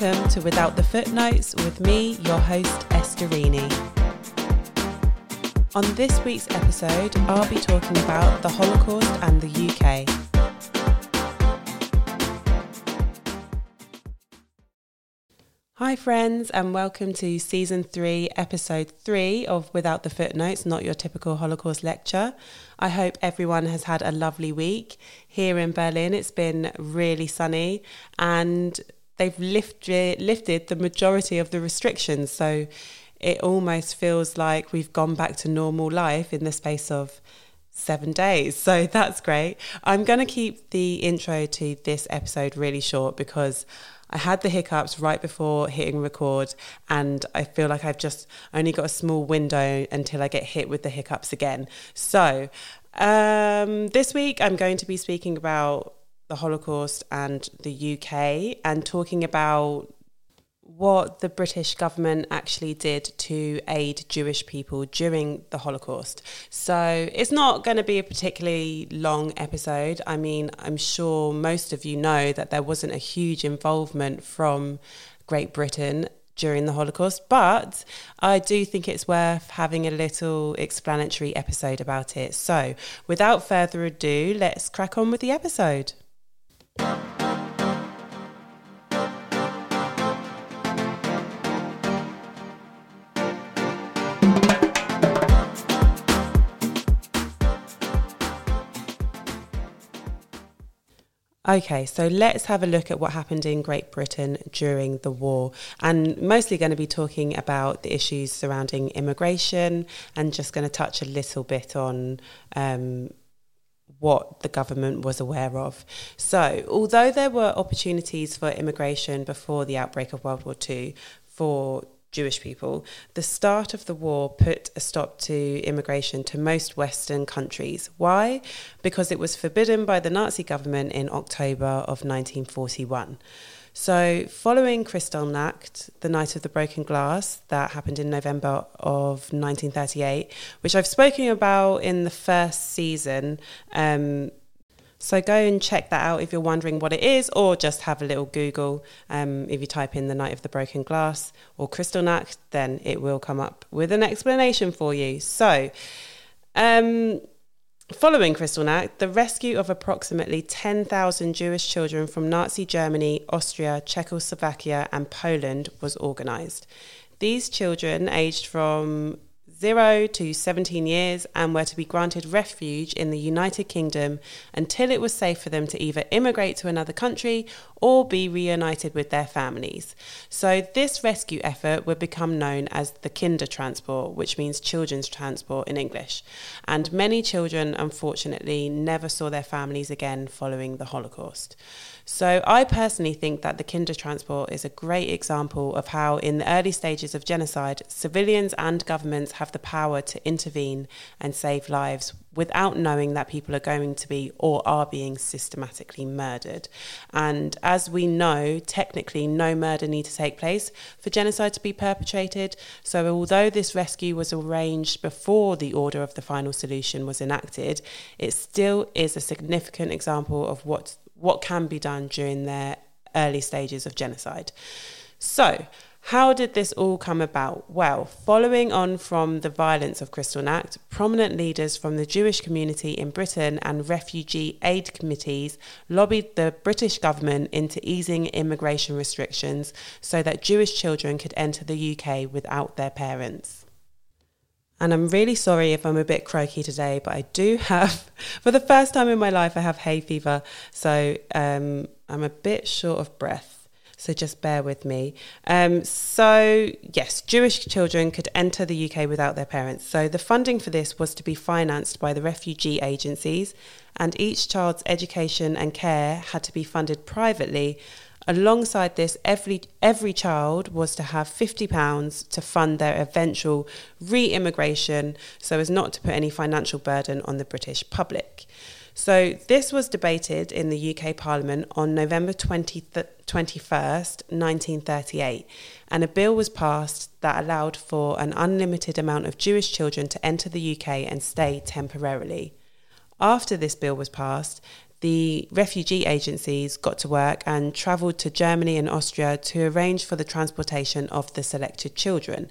Welcome to Without the Footnotes with me, your host, Esther Rini. On this week's episode, I'll be talking about the Holocaust and the UK. Hi, friends, and welcome to season three, episode three of Without the Footnotes, not your typical Holocaust lecture. I hope everyone has had a lovely week. Here in Berlin, it's been really sunny and they've lifted, lifted the majority of the restrictions. So it almost feels like we've gone back to normal life in the space of seven days. So that's great. I'm going to keep the intro to this episode really short because I had the hiccups right before hitting record, and I feel like I've just only got a small window until I get hit with the hiccups again. So, um, this week I'm going to be speaking about the Holocaust and the UK and talking about what the British government actually did to aid Jewish people during the Holocaust. So it's not going to be a particularly long episode. I mean, I'm sure most of you know that there wasn't a huge involvement from Great Britain during the Holocaust, but I do think it's worth having a little explanatory episode about it. So without further ado, let's crack on with the episode. Okay, so let's have a look at what happened in Great Britain during the war, and mostly going to be talking about the issues surrounding immigration and just going to touch a little bit on um, what the government was aware of. So, although there were opportunities for immigration before the outbreak of World War II for Jewish people, the start of the war put a stop to immigration to most Western countries. Why? Because it was forbidden by the Nazi government in October of 1941. So, following Kristallnacht, the night of the broken glass that happened in November of 1938, which I've spoken about in the first season, um, so go and check that out if you're wondering what it is, or just have a little Google. Um, if you type in the Night of the Broken Glass or Kristallnacht, then it will come up with an explanation for you. So, um, following Kristallnacht, the rescue of approximately 10,000 Jewish children from Nazi Germany, Austria, Czechoslovakia, and Poland was organised. These children, aged from 0 to 17 years and were to be granted refuge in the United Kingdom until it was safe for them to either immigrate to another country or be reunited with their families. So, this rescue effort would become known as the Kindertransport, which means children's transport in English. And many children, unfortunately, never saw their families again following the Holocaust. So I personally think that the Kindertransport is a great example of how, in the early stages of genocide, civilians and governments have the power to intervene and save lives without knowing that people are going to be or are being systematically murdered. And as we know, technically, no murder need to take place for genocide to be perpetrated. So, although this rescue was arranged before the order of the final solution was enacted, it still is a significant example of what what can be done during their early stages of genocide. So, how did this all come about? Well, following on from the violence of Kristallnacht, prominent leaders from the Jewish community in Britain and refugee aid committees lobbied the British government into easing immigration restrictions so that Jewish children could enter the UK without their parents. And I'm really sorry if I'm a bit croaky today, but I do have, for the first time in my life, I have hay fever. So um, I'm a bit short of breath. So just bear with me. Um, so, yes, Jewish children could enter the UK without their parents. So the funding for this was to be financed by the refugee agencies, and each child's education and care had to be funded privately Alongside this, every every child was to have fifty pounds to fund their eventual re-immigration, so as not to put any financial burden on the British public. So this was debated in the UK Parliament on November 20 21st, 1938, and a bill was passed that allowed for an unlimited amount of Jewish children to enter the UK and stay temporarily. After this bill was passed, the refugee agencies got to work and travelled to Germany and Austria to arrange for the transportation of the selected children.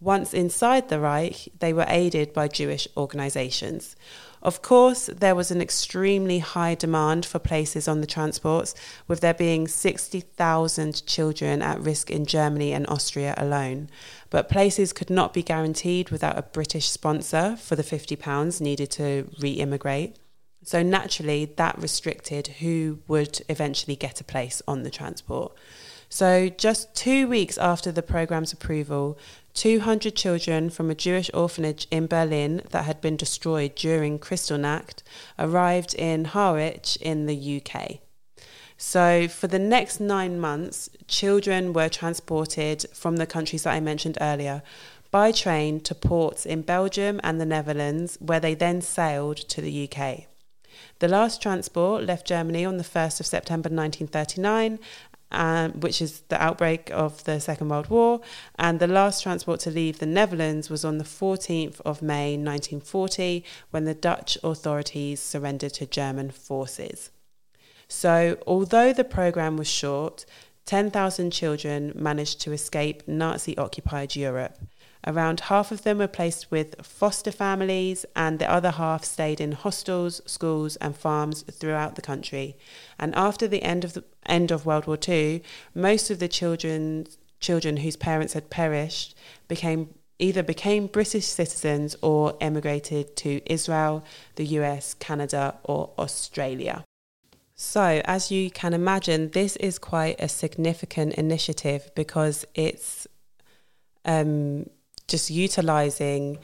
Once inside the Reich, they were aided by Jewish organisations. Of course, there was an extremely high demand for places on the transports, with there being 60,000 children at risk in Germany and Austria alone. But places could not be guaranteed without a British sponsor for the £50 needed to re immigrate. So naturally, that restricted who would eventually get a place on the transport. So, just two weeks after the programme's approval, 200 children from a Jewish orphanage in Berlin that had been destroyed during Kristallnacht arrived in Harwich in the UK. So, for the next nine months, children were transported from the countries that I mentioned earlier by train to ports in Belgium and the Netherlands, where they then sailed to the UK. The last transport left Germany on the 1st of September 1939 um, which is the outbreak of the Second World War. And the last transport to leave the Netherlands was on the 14th of May 1940 when the Dutch authorities surrendered to German forces. So, although the programme was short, 10,000 children managed to escape Nazi occupied Europe. Around half of them were placed with foster families, and the other half stayed in hostels, schools, and farms throughout the country. And after the end of the end of World War II, most of the children children whose parents had perished became either became British citizens or emigrated to Israel, the US, Canada, or Australia. So, as you can imagine, this is quite a significant initiative because it's um, just utilizing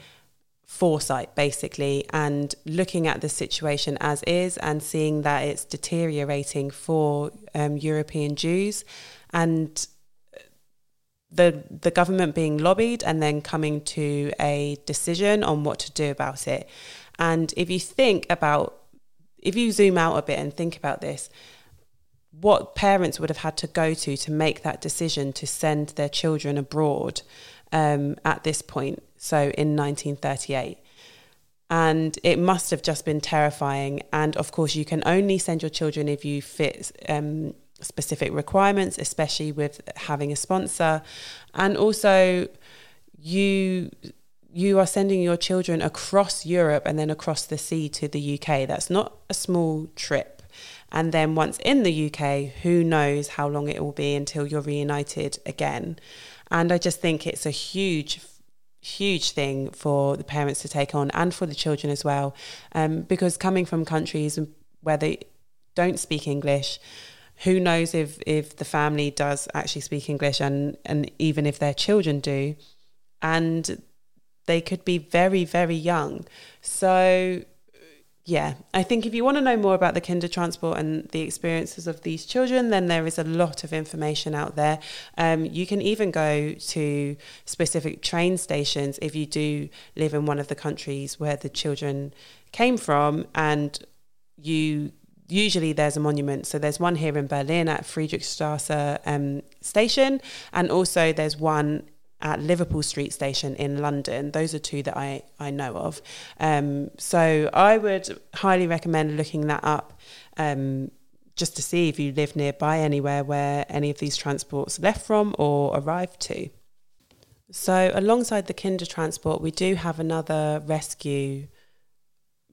foresight basically and looking at the situation as is and seeing that it's deteriorating for um, European Jews and the the government being lobbied and then coming to a decision on what to do about it. And if you think about if you zoom out a bit and think about this, what parents would have had to go to to make that decision to send their children abroad um, at this point, so in 1938. And it must have just been terrifying. And of course, you can only send your children if you fit um, specific requirements, especially with having a sponsor. And also, you you are sending your children across Europe and then across the sea to the UK. That's not a small trip. And then once in the UK, who knows how long it will be until you're reunited again. And I just think it's a huge, huge thing for the parents to take on and for the children as well. Um, because coming from countries where they don't speak English, who knows if, if the family does actually speak English and, and even if their children do. And they could be very, very young. So yeah, I think if you want to know more about the Kindertransport and the experiences of these children, then there is a lot of information out there. Um, you can even go to specific train stations if you do live in one of the countries where the children came from, and you usually there's a monument. So there's one here in Berlin at Friedrichstrasse um, station, and also there's one at Liverpool Street Station in London. Those are two that I, I know of. Um, so I would highly recommend looking that up um, just to see if you live nearby anywhere where any of these transports left from or arrived to. So, alongside the kinder transport, we do have another rescue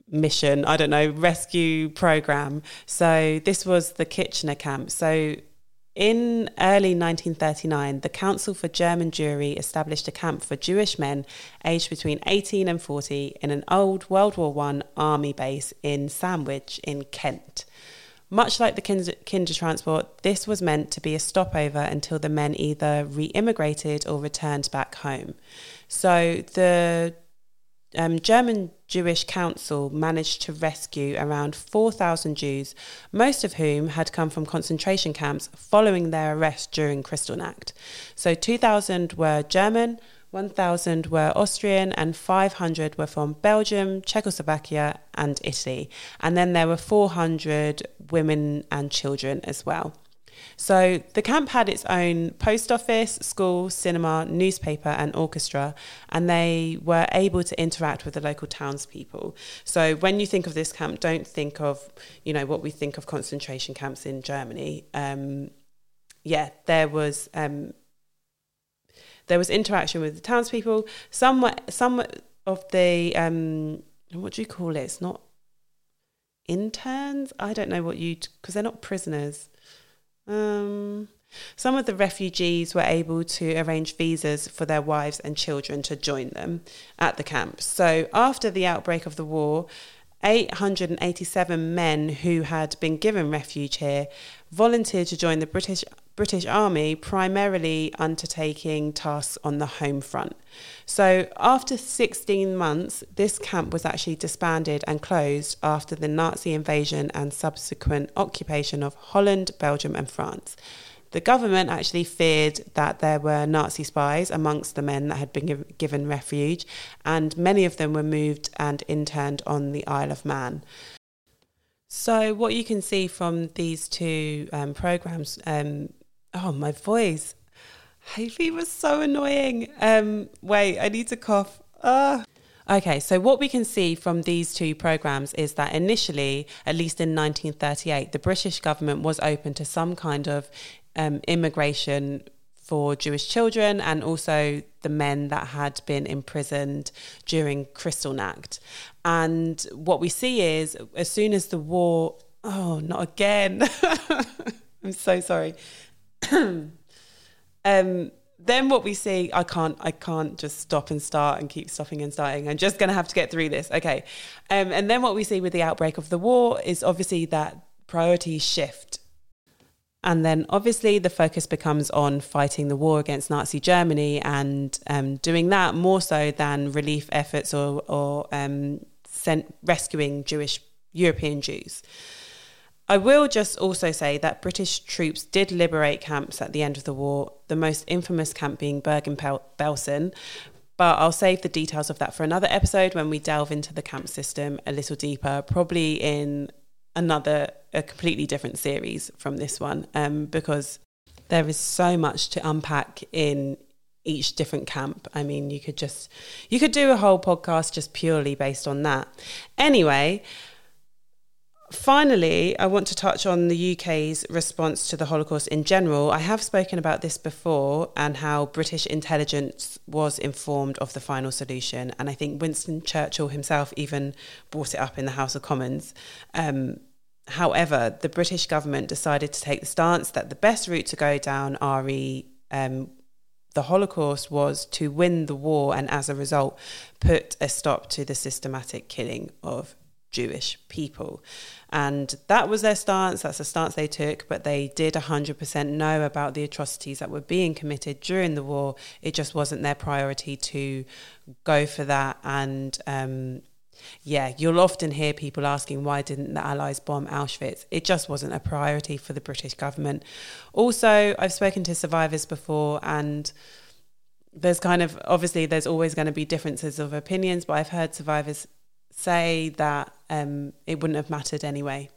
mission, I don't know, rescue program. So, this was the Kitchener camp. So, in early 1939, the Council for German Jewry established a camp for Jewish men aged between 18 and 40 in an old World War I army base in Sandwich in Kent. Much like the kinder, Kindertransport, this was meant to be a stopover until the men either re immigrated or returned back home. So the um, German Jewish Council managed to rescue around 4,000 Jews, most of whom had come from concentration camps following their arrest during Kristallnacht. So 2,000 were German, 1,000 were Austrian, and 500 were from Belgium, Czechoslovakia, and Italy. And then there were 400 women and children as well. So the camp had its own post office, school, cinema, newspaper, and orchestra, and they were able to interact with the local townspeople. So when you think of this camp, don't think of you know what we think of concentration camps in Germany. Um, yeah, there was um, there was interaction with the townspeople. Some some of the um, what do you call it? It's not interns. I don't know what you because they're not prisoners. Um, some of the refugees were able to arrange visas for their wives and children to join them at the camps. So after the outbreak of the war, 887 men who had been given refuge here volunteered to join the British British Army, primarily undertaking tasks on the home front. So, after 16 months, this camp was actually disbanded and closed after the Nazi invasion and subsequent occupation of Holland, Belgium, and France. The government actually feared that there were Nazi spies amongst the men that had been given refuge, and many of them were moved and interned on the Isle of Man. So, what you can see from these two um, programs, um, oh, my voice. Hay was so annoying. Um, wait, I need to cough. Ah. Okay, so what we can see from these two programs is that initially, at least in 1938, the British government was open to some kind of um, immigration for Jewish children and also the men that had been imprisoned during Kristallnacht. And what we see is as soon as the war, oh, not again. I'm so sorry. um, then what we see, I can't, I can't just stop and start and keep stopping and starting. I'm just going to have to get through this. Okay. Um, and then what we see with the outbreak of the war is obviously that priorities shift. And then obviously the focus becomes on fighting the war against Nazi Germany and um, doing that more so than relief efforts or, or um, rescuing Jewish European Jews. I will just also say that British troops did liberate camps at the end of the war, the most infamous camp being Bergen Belsen. But I'll save the details of that for another episode when we delve into the camp system a little deeper, probably in another, a completely different series from this one, um, because there is so much to unpack in each different camp. I mean, you could just, you could do a whole podcast just purely based on that. Anyway, Finally, I want to touch on the UK's response to the Holocaust in general. I have spoken about this before and how British intelligence was informed of the final solution. And I think Winston Churchill himself even brought it up in the House of Commons. Um, however, the British government decided to take the stance that the best route to go down RE um, the Holocaust was to win the war and as a result put a stop to the systematic killing of Jewish people. And that was their stance, that's the stance they took, but they did 100% know about the atrocities that were being committed during the war. It just wasn't their priority to go for that. And um, yeah, you'll often hear people asking, why didn't the Allies bomb Auschwitz? It just wasn't a priority for the British government. Also, I've spoken to survivors before and there's kind of obviously there's always going to be differences of opinions, but I've heard survivors say that um, it wouldn't have mattered anyway.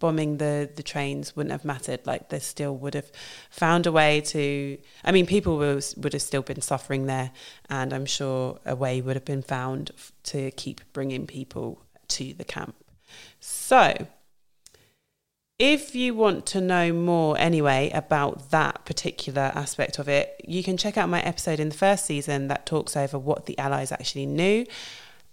Bombing the, the trains wouldn't have mattered. Like they still would have found a way to. I mean, people was, would have still been suffering there, and I'm sure a way would have been found to keep bringing people to the camp. So, if you want to know more anyway about that particular aspect of it, you can check out my episode in the first season that talks over what the Allies actually knew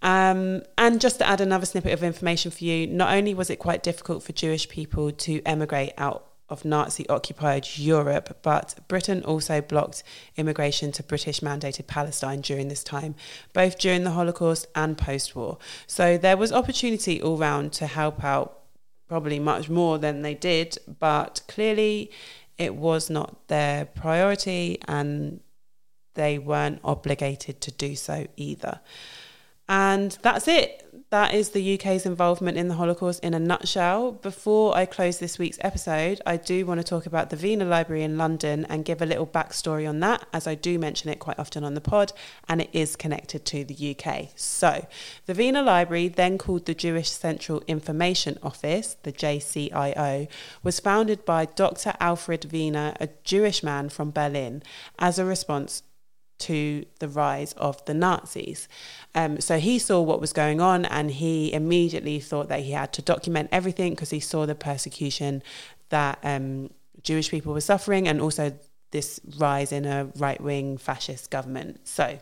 um, and just to add another snippet of information for you, not only was it quite difficult for Jewish people to emigrate out of Nazi occupied Europe, but Britain also blocked immigration to British mandated Palestine during this time, both during the Holocaust and post war. So there was opportunity all round to help out, probably much more than they did, but clearly it was not their priority and they weren't obligated to do so either. And that's it. That is the UK's involvement in the Holocaust in a nutshell. Before I close this week's episode, I do want to talk about the Wiener Library in London and give a little backstory on that, as I do mention it quite often on the pod, and it is connected to the UK. So, the Wiener Library, then called the Jewish Central Information Office, the JCIO, was founded by Dr. Alfred Wiener, a Jewish man from Berlin, as a response to the rise of the Nazis. Um, so he saw what was going on and he immediately thought that he had to document everything because he saw the persecution that um, Jewish people were suffering and also this rise in a right wing fascist government. So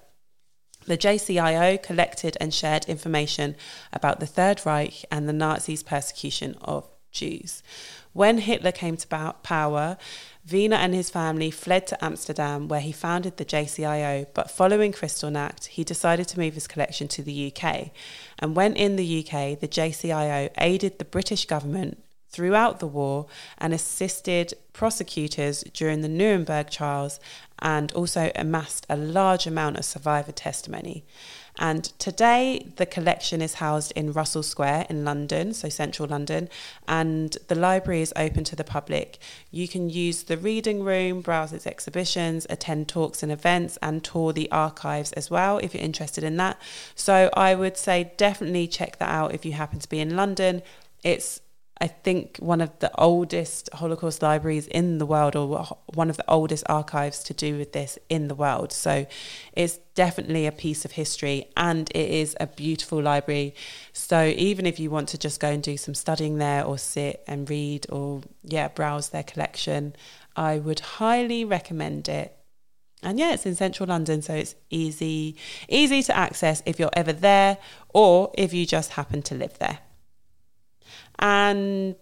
the JCIO collected and shared information about the Third Reich and the Nazis' persecution of Jews. When Hitler came to power, Wiener and his family fled to Amsterdam, where he founded the JCIO, but following Kristallnacht, he decided to move his collection to the UK. And when in the UK, the JCIO aided the British government throughout the war and assisted prosecutors during the Nuremberg trials and also amassed a large amount of survivor testimony. And today, the collection is housed in Russell Square in London, so central London, and the library is open to the public. You can use the reading room, browse its exhibitions, attend talks and events, and tour the archives as well if you're interested in that. So I would say definitely check that out if you happen to be in London. It's I think one of the oldest Holocaust libraries in the world, or one of the oldest archives to do with this in the world. So it's definitely a piece of history and it is a beautiful library. So even if you want to just go and do some studying there or sit and read or, yeah, browse their collection, I would highly recommend it. And yeah, it's in central London, so it's easy, easy to access if you're ever there or if you just happen to live there. And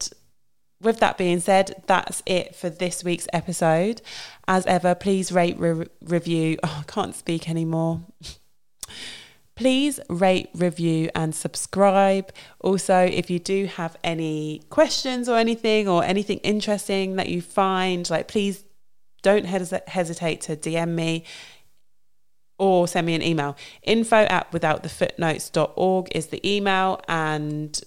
with that being said, that's it for this week's episode. As ever, please rate, re- review. Oh, I can't speak anymore. please rate, review, and subscribe. Also, if you do have any questions or anything, or anything interesting that you find, like please don't hes- hesitate to DM me or send me an email. Info at withoutthefootnotes.org is the email, and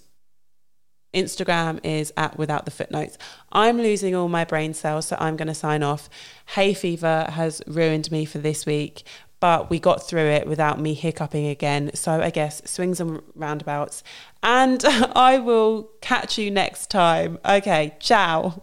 Instagram is at without the footnotes. I'm losing all my brain cells, so I'm going to sign off. Hay fever has ruined me for this week, but we got through it without me hiccuping again. So I guess swings and roundabouts. And I will catch you next time. Okay, ciao.